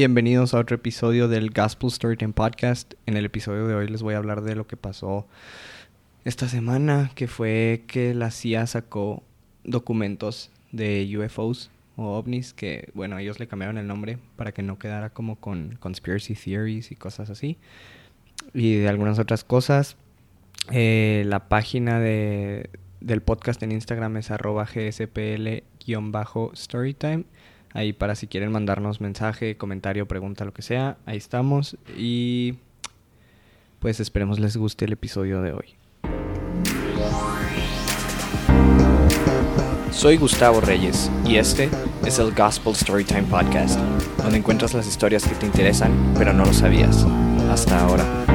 Bienvenidos a otro episodio del Gospel Storytime Podcast. En el episodio de hoy les voy a hablar de lo que pasó esta semana, que fue que la CIA sacó documentos de UFOs o ovnis, que bueno, ellos le cambiaron el nombre para que no quedara como con conspiracy theories y cosas así, y de algunas otras cosas. Eh, la página de, del podcast en Instagram es arroba gspl-storytime. Ahí para si quieren mandarnos mensaje, comentario, pregunta, lo que sea, ahí estamos. Y pues esperemos les guste el episodio de hoy. Soy Gustavo Reyes y este es el Gospel Storytime Podcast, donde encuentras las historias que te interesan pero no lo sabías hasta ahora.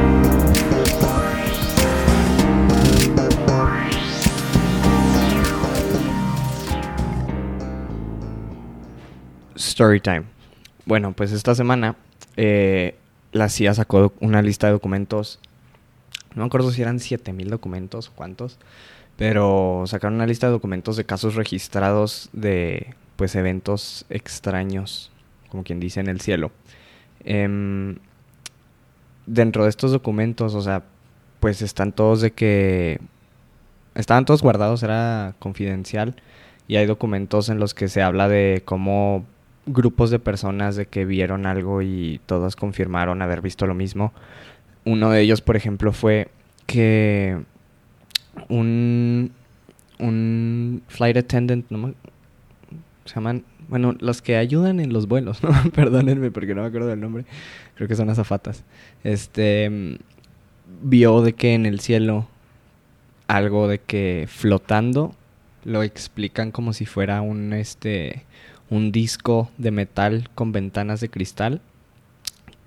Storytime. Bueno, pues esta semana eh, la CIA sacó una lista de documentos. No me acuerdo si eran 7000 documentos o cuántos. Pero sacaron una lista de documentos de casos registrados de pues eventos extraños, como quien dice en el cielo. Em, dentro de estos documentos, o sea, pues están todos de que estaban todos guardados, era confidencial y hay documentos en los que se habla de cómo grupos de personas de que vieron algo y todos confirmaron haber visto lo mismo. Uno de ellos, por ejemplo, fue que un, un flight attendant, se llaman, bueno, los que ayudan en los vuelos, ¿no? Perdónenme porque no me acuerdo del nombre, creo que son azafatas. Este, vio de que en el cielo algo de que flotando lo explican como si fuera un, este, un disco de metal con ventanas de cristal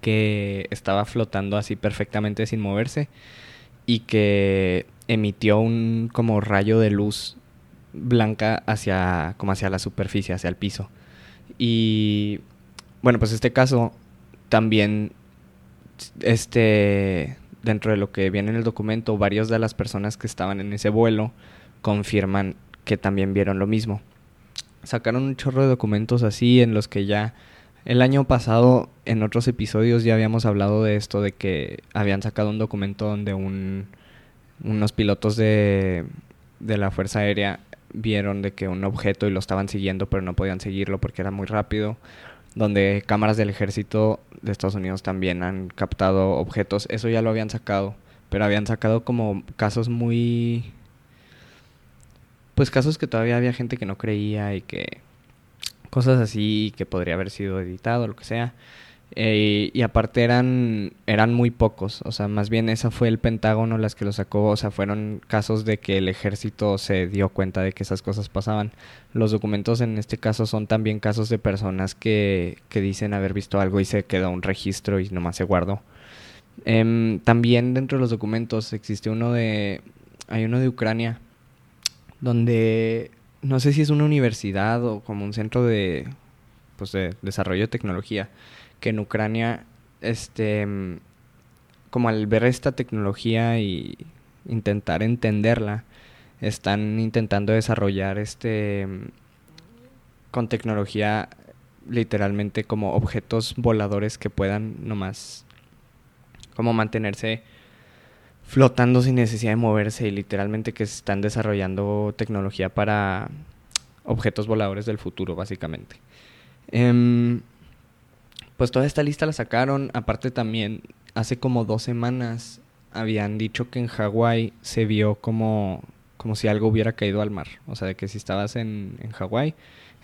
que estaba flotando así perfectamente sin moverse y que emitió un como rayo de luz blanca hacia como hacia la superficie, hacia el piso. Y bueno, pues este caso también este dentro de lo que viene en el documento, varias de las personas que estaban en ese vuelo confirman que también vieron lo mismo sacaron un chorro de documentos así en los que ya el año pasado en otros episodios ya habíamos hablado de esto de que habían sacado un documento donde un, unos pilotos de, de la Fuerza Aérea vieron de que un objeto y lo estaban siguiendo pero no podían seguirlo porque era muy rápido donde cámaras del ejército de Estados Unidos también han captado objetos. Eso ya lo habían sacado pero habían sacado como casos muy pues casos que todavía había gente que no creía y que cosas así que podría haber sido editado, lo que sea. Eh, y aparte eran, eran muy pocos, o sea, más bien esa fue el Pentágono las que lo sacó, o sea, fueron casos de que el ejército se dio cuenta de que esas cosas pasaban. Los documentos en este caso son también casos de personas que, que dicen haber visto algo y se quedó un registro y nomás se guardó. Em, también dentro de los documentos existe uno de, hay uno de Ucrania donde no sé si es una universidad o como un centro de, pues de desarrollo de tecnología, que en Ucrania, este, como al ver esta tecnología y intentar entenderla, están intentando desarrollar este con tecnología literalmente como objetos voladores que puedan nomás como mantenerse flotando sin necesidad de moverse y literalmente que están desarrollando tecnología para objetos voladores del futuro, básicamente. Em, pues toda esta lista la sacaron. Aparte también, hace como dos semanas habían dicho que en Hawái se vio como, como si algo hubiera caído al mar. O sea, de que si estabas en, en Hawái,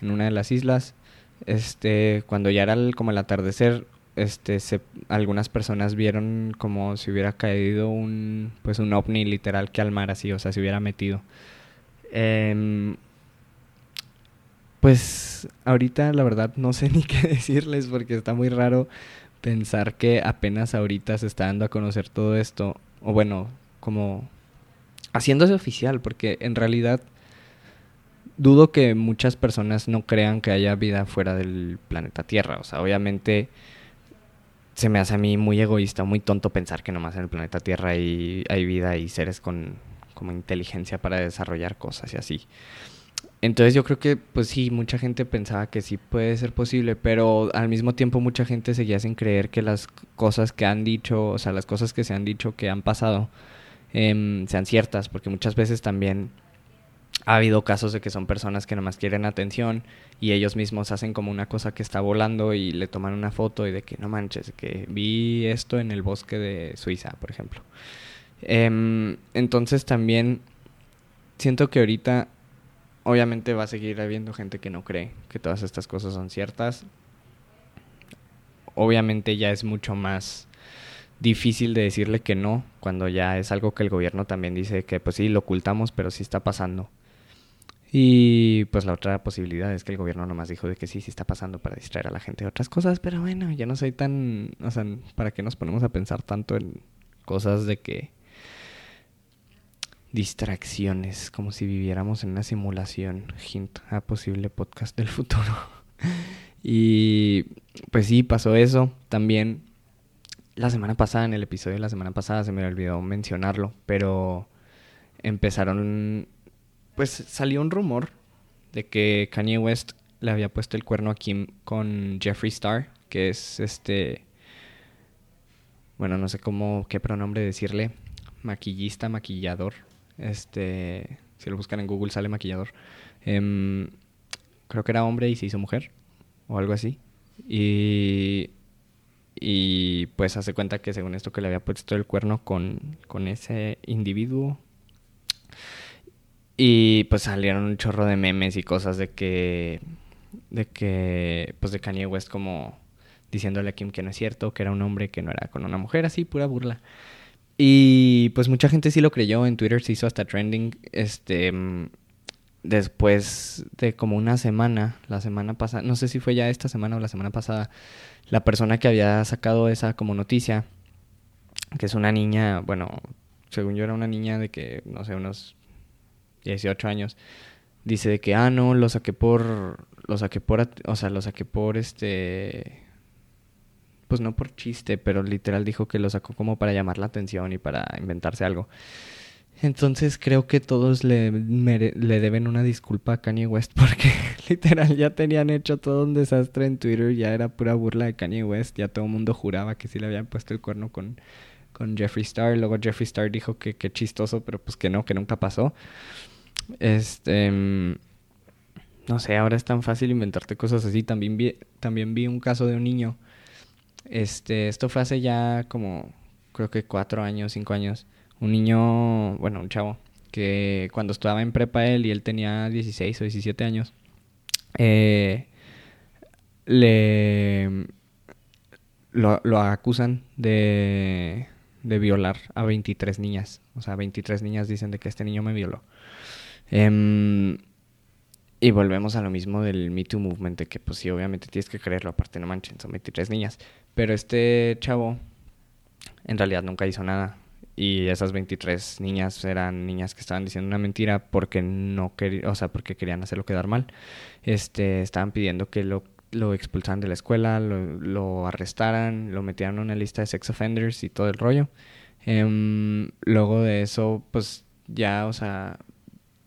en una de las islas, este, cuando ya era como el atardecer, este algunas personas vieron como si hubiera caído un pues un ovni literal que al mar así o sea se hubiera metido. Em, pues ahorita la verdad no sé ni qué decirles porque está muy raro pensar que apenas ahorita se está dando a conocer todo esto o bueno como haciéndose oficial porque en realidad dudo que muchas personas no crean que haya vida fuera del planeta Tierra. O sea obviamente se me hace a mí muy egoísta, muy tonto pensar que nomás en el planeta Tierra hay, hay vida y seres con como inteligencia para desarrollar cosas y así. entonces yo creo que, pues sí, mucha gente pensaba que sí puede ser posible, pero al mismo tiempo mucha gente seguía sin creer que las cosas que han dicho, o sea, las cosas que se han dicho que han pasado, em, sean ciertas, porque muchas veces también ha habido casos de que son personas que nomás quieren atención y ellos mismos hacen como una cosa que está volando y le toman una foto y de que no manches, que vi esto en el bosque de Suiza, por ejemplo. Em, entonces también siento que ahorita obviamente va a seguir habiendo gente que no cree que todas estas cosas son ciertas. Obviamente ya es mucho más difícil de decirle que no cuando ya es algo que el gobierno también dice que pues sí, lo ocultamos, pero sí está pasando. Y pues la otra posibilidad es que el gobierno nomás dijo de que sí, sí está pasando para distraer a la gente de otras cosas, pero bueno, ya no soy tan, o sea, ¿para qué nos ponemos a pensar tanto en cosas de que distracciones, como si viviéramos en una simulación, hint a posible podcast del futuro. y pues sí, pasó eso. También la semana pasada, en el episodio de la semana pasada, se me olvidó mencionarlo, pero empezaron, pues salió un rumor de que Kanye West le había puesto el cuerno a Kim con Jeffree Star, que es este, bueno, no sé cómo, qué pronombre decirle, maquillista, maquillador, este, si lo buscan en Google sale maquillador. Em, creo que era hombre y se hizo mujer o algo así. Y, y pues hace cuenta que según esto que le había puesto el cuerno con, con ese individuo. Y pues salieron un chorro de memes y cosas de que, de que, pues de Kanye West como diciéndole a Kim que no es cierto, que era un hombre que no era con una mujer, así, pura burla. Y pues mucha gente sí lo creyó, en Twitter se hizo hasta trending, este, mm, después de como una semana, la semana pasada, no sé si fue ya esta semana o la semana pasada, la persona que había sacado esa como noticia, que es una niña, bueno, según yo era una niña de que, no sé, unos 18 años, dice de que, ah, no, lo saqué por, lo saqué por, o sea, lo saqué por este pues no por chiste, pero literal dijo que lo sacó como para llamar la atención y para inventarse algo. Entonces creo que todos le, le deben una disculpa a Kanye West porque literal ya tenían hecho todo un desastre en Twitter, ya era pura burla de Kanye West, ya todo el mundo juraba que sí le habían puesto el cuerno con, con Jeffree Star, luego Jeffree Star dijo que, que chistoso, pero pues que no, que nunca pasó. Este... Mm, no sé, ahora es tan fácil inventarte cosas así. También vi, también vi un caso de un niño este, esto fue hace ya como, creo que cuatro años, cinco años. Un niño, bueno, un chavo, que cuando estaba en prepa él y él tenía 16 o 17 años, eh, le lo, lo, acusan de, de violar a 23 niñas. O sea, 23 niñas dicen de que este niño me violó. Eh, y volvemos a lo mismo del Me Too Movement, de que pues sí, obviamente tienes que creerlo, aparte no manchen, son 23 niñas. Pero este chavo en realidad nunca hizo nada. Y esas 23 niñas eran niñas que estaban diciendo una mentira porque no querían, o sea, porque querían hacerlo quedar mal. Este, estaban pidiendo que lo, lo expulsaran de la escuela, lo, lo arrestaran, lo metieran en una lista de sex offenders y todo el rollo. Em, luego de eso, pues ya, o sea,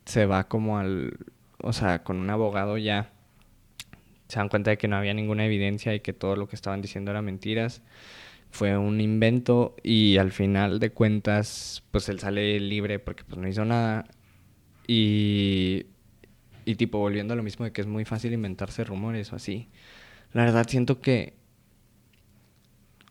se va como al o sea, con un abogado ya se dan cuenta de que no había ninguna evidencia y que todo lo que estaban diciendo era mentiras. Fue un invento y al final de cuentas, pues él sale libre porque pues no hizo nada. Y, y tipo, volviendo a lo mismo de que es muy fácil inventarse rumores o así. La verdad siento que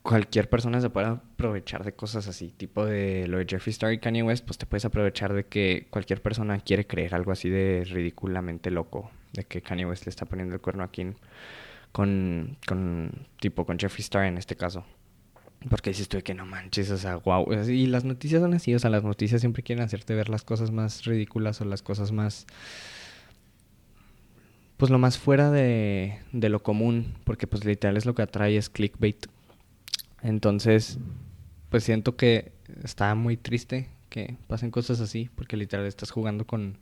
cualquier persona se puede aprovechar de cosas así, tipo de lo de Jeffree Star y Kanye West, pues te puedes aprovechar de que cualquier persona quiere creer algo así de ridículamente loco, de que Kanye West le está poniendo el cuerno aquí con, con tipo con Jeffree Star en este caso. Porque dices tú de que no manches, o sea, wow. Y las noticias son así, o sea, las noticias siempre quieren hacerte ver las cosas más ridículas o las cosas más pues lo más fuera de, de lo común, porque pues literal es lo que atrae es clickbait entonces, pues siento que está muy triste que pasen cosas así, porque literal estás jugando con,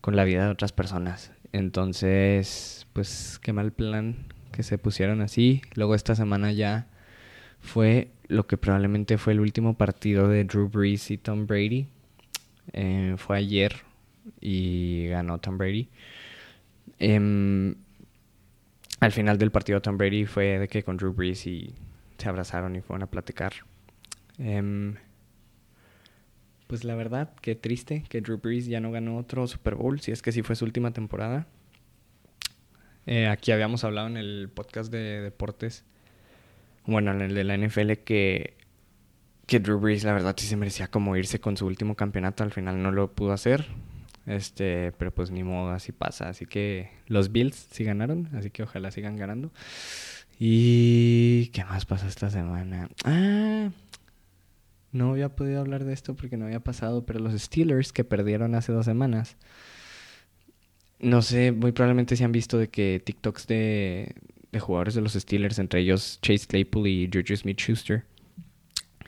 con la vida de otras personas. Entonces, pues qué mal plan que se pusieron así. Luego esta semana ya fue lo que probablemente fue el último partido de Drew Brees y Tom Brady. Eh, fue ayer y ganó Tom Brady. Em, al final del partido Tom Brady fue de que con Drew Brees y se abrazaron y fueron a platicar. Em, pues la verdad, qué triste que Drew Brees ya no ganó otro Super Bowl, si es que sí fue su última temporada. Eh, aquí habíamos hablado en el podcast de deportes, bueno, en el de la NFL, que, que Drew Brees la verdad sí se merecía como irse con su último campeonato, al final no lo pudo hacer. Este, pero pues ni modo, así pasa. Así que los Bills sí ganaron, así que ojalá sigan ganando. ¿Y qué más pasó esta semana? Ah, no había podido hablar de esto porque no había pasado, pero los Steelers que perdieron hace dos semanas. No sé, muy probablemente se han visto de que TikToks de, jugadores de los Steelers, entre ellos Chase Claypool y Juju Smith-Schuster,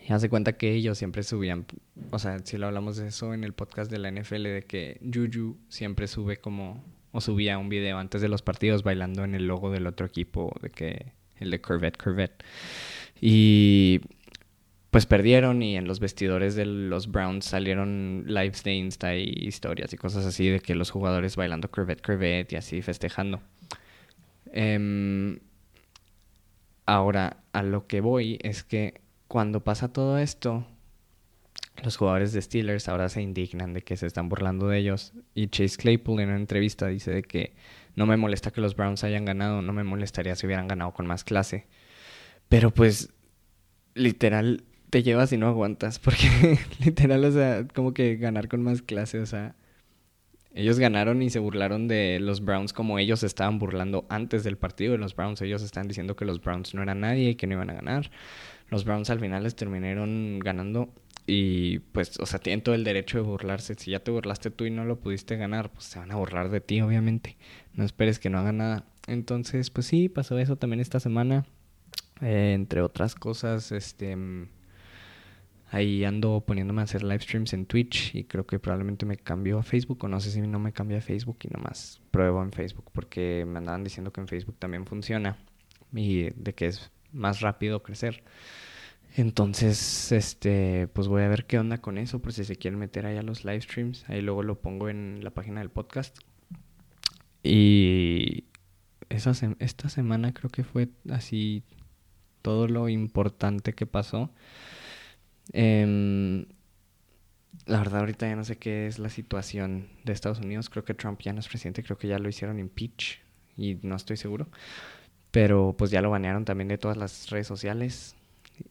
y hace cuenta que ellos siempre subían, o sea, si lo hablamos de eso en el podcast de la NFL, de que Juju siempre sube como, o subía un video antes de los partidos bailando en el logo del otro equipo, de que, el de Corvette, Corvette. Y pues perdieron y en los vestidores de los Browns salieron lives de Insta y historias y cosas así de que los jugadores bailando Corvette, Corvette y así festejando. Em, ahora, a lo que voy es que cuando pasa todo esto, los jugadores de Steelers ahora se indignan de que se están burlando de ellos. Y Chase Claypool en una entrevista dice de que no me molesta que los Browns hayan ganado, no me molestaría si hubieran ganado con más clase. Pero pues, literal, te llevas y no aguantas. Porque literal, o sea, como que ganar con más clase, o sea, ellos ganaron y se burlaron de los Browns como ellos estaban burlando antes del partido de los Browns. Ellos estaban diciendo que los Browns no eran nadie y que no iban a ganar los Browns al final les terminaron ganando y pues, o sea, tienen todo el derecho de burlarse. Si ya te burlaste tú y no lo pudiste ganar, pues se van a burlar de ti, obviamente. No esperes que no hagan nada. Entonces, pues sí, pasó eso también esta semana. Eh, entre otras cosas, este... Ahí ando poniéndome a hacer live streams en Twitch y creo que probablemente me cambió a Facebook o no sé si no me cambia a Facebook y nomás pruebo en Facebook porque me andaban diciendo que en Facebook también funciona y de que es más rápido crecer. Entonces, este, pues voy a ver qué onda con eso, por si se quieren meter ahí a los live streams, ahí luego lo pongo en la página del podcast. Y esa esta semana creo que fue así todo lo importante que pasó. Em, la verdad ahorita ya no sé qué es la situación de Estados Unidos. Creo que Trump ya no es presidente, creo que ya lo hicieron impeach y no estoy seguro. Pero pues ya lo banearon también de todas las redes sociales.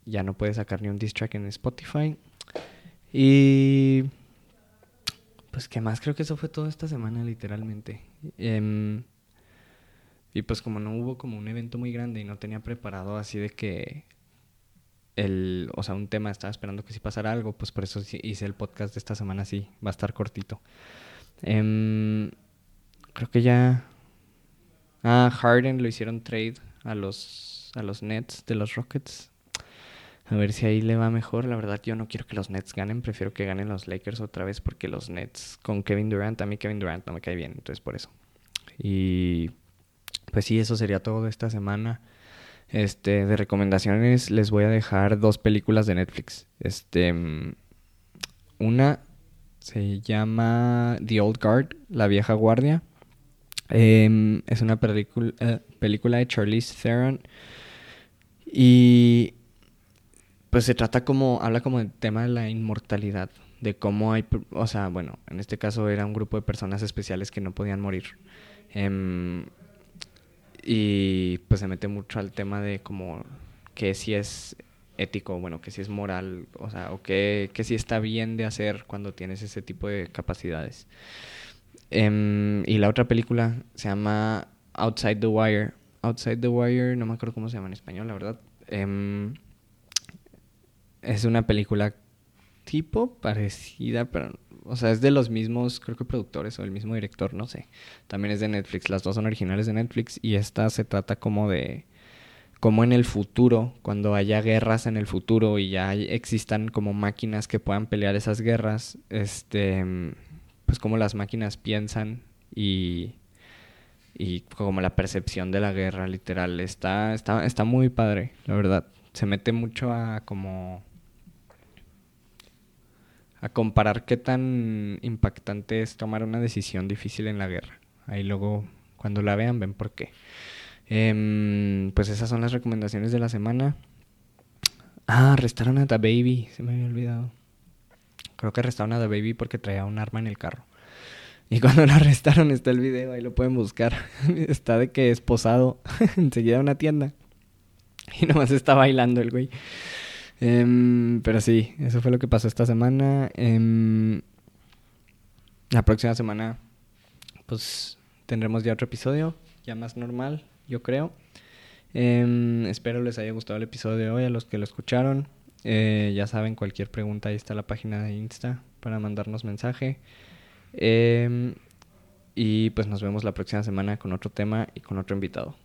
Ya no puede sacar ni un diss track en Spotify. Y pues qué más, creo que eso fue toda esta semana literalmente. Em, y pues como no hubo como un evento muy grande y no tenía preparado así de que el, o sea, un tema, estaba esperando que si pasara algo, pues por eso hice el podcast de esta semana sí, va a estar cortito. Em, creo que ya Ah, Harden lo hicieron trade a los, a los Nets de los Rockets. A ver si ahí le va mejor. La verdad, yo no quiero que los Nets ganen. Prefiero que ganen los Lakers otra vez porque los Nets con Kevin Durant, a mí Kevin Durant no me cae bien. Entonces, por eso. Y pues sí, eso sería todo esta semana. Este, de recomendaciones les voy a dejar dos películas de Netflix. Este, una se llama The Old Guard, La Vieja Guardia. Em, es una película, eh, película de Charlize Theron. Y pues se trata como, habla como del tema de la inmortalidad, de cómo hay, o sea, bueno, en este caso era un grupo de personas especiales que no podían morir. Em, y pues se mete mucho al tema de como que si es ético, bueno, que si es moral, o sea, o que, que si está bien de hacer cuando tienes ese tipo de capacidades. Em, y la otra película se llama Outside the Wire. Outside the Wire, no me acuerdo cómo se llama en español, la verdad. Em, es una película tipo parecida, pero, o sea, es de los mismos, creo que productores o el mismo director, no sé. También es de Netflix, las dos son originales de Netflix y esta se trata como de, como en el futuro, cuando haya guerras en el futuro y ya existan como máquinas que puedan pelear esas guerras, este pues cómo las máquinas piensan y, y como la percepción de la guerra literal. Está, está, está muy padre, la verdad. Se mete mucho a como a comparar qué tan impactante es tomar una decisión difícil en la guerra. Ahí luego, cuando la vean, ven por qué. Em, pues esas son las recomendaciones de la semana. Ah, arrestaron a The Baby, se me había olvidado. Creo que arrestaron a The Baby porque traía un arma en el carro. Y cuando la arrestaron está el video, ahí lo pueden buscar. está de que esposado enseguida a una tienda. Y nomás está bailando el güey. Em, pero sí, eso fue lo que pasó esta semana. Em, la próxima semana, pues tendremos ya otro episodio, ya más normal, yo creo. Em, espero les haya gustado el episodio de hoy a los que lo escucharon. Eh, ya saben, cualquier pregunta, ahí está la página de Insta para mandarnos mensaje. y pues nos vemos la próxima semana con otro tema y con otro invitado.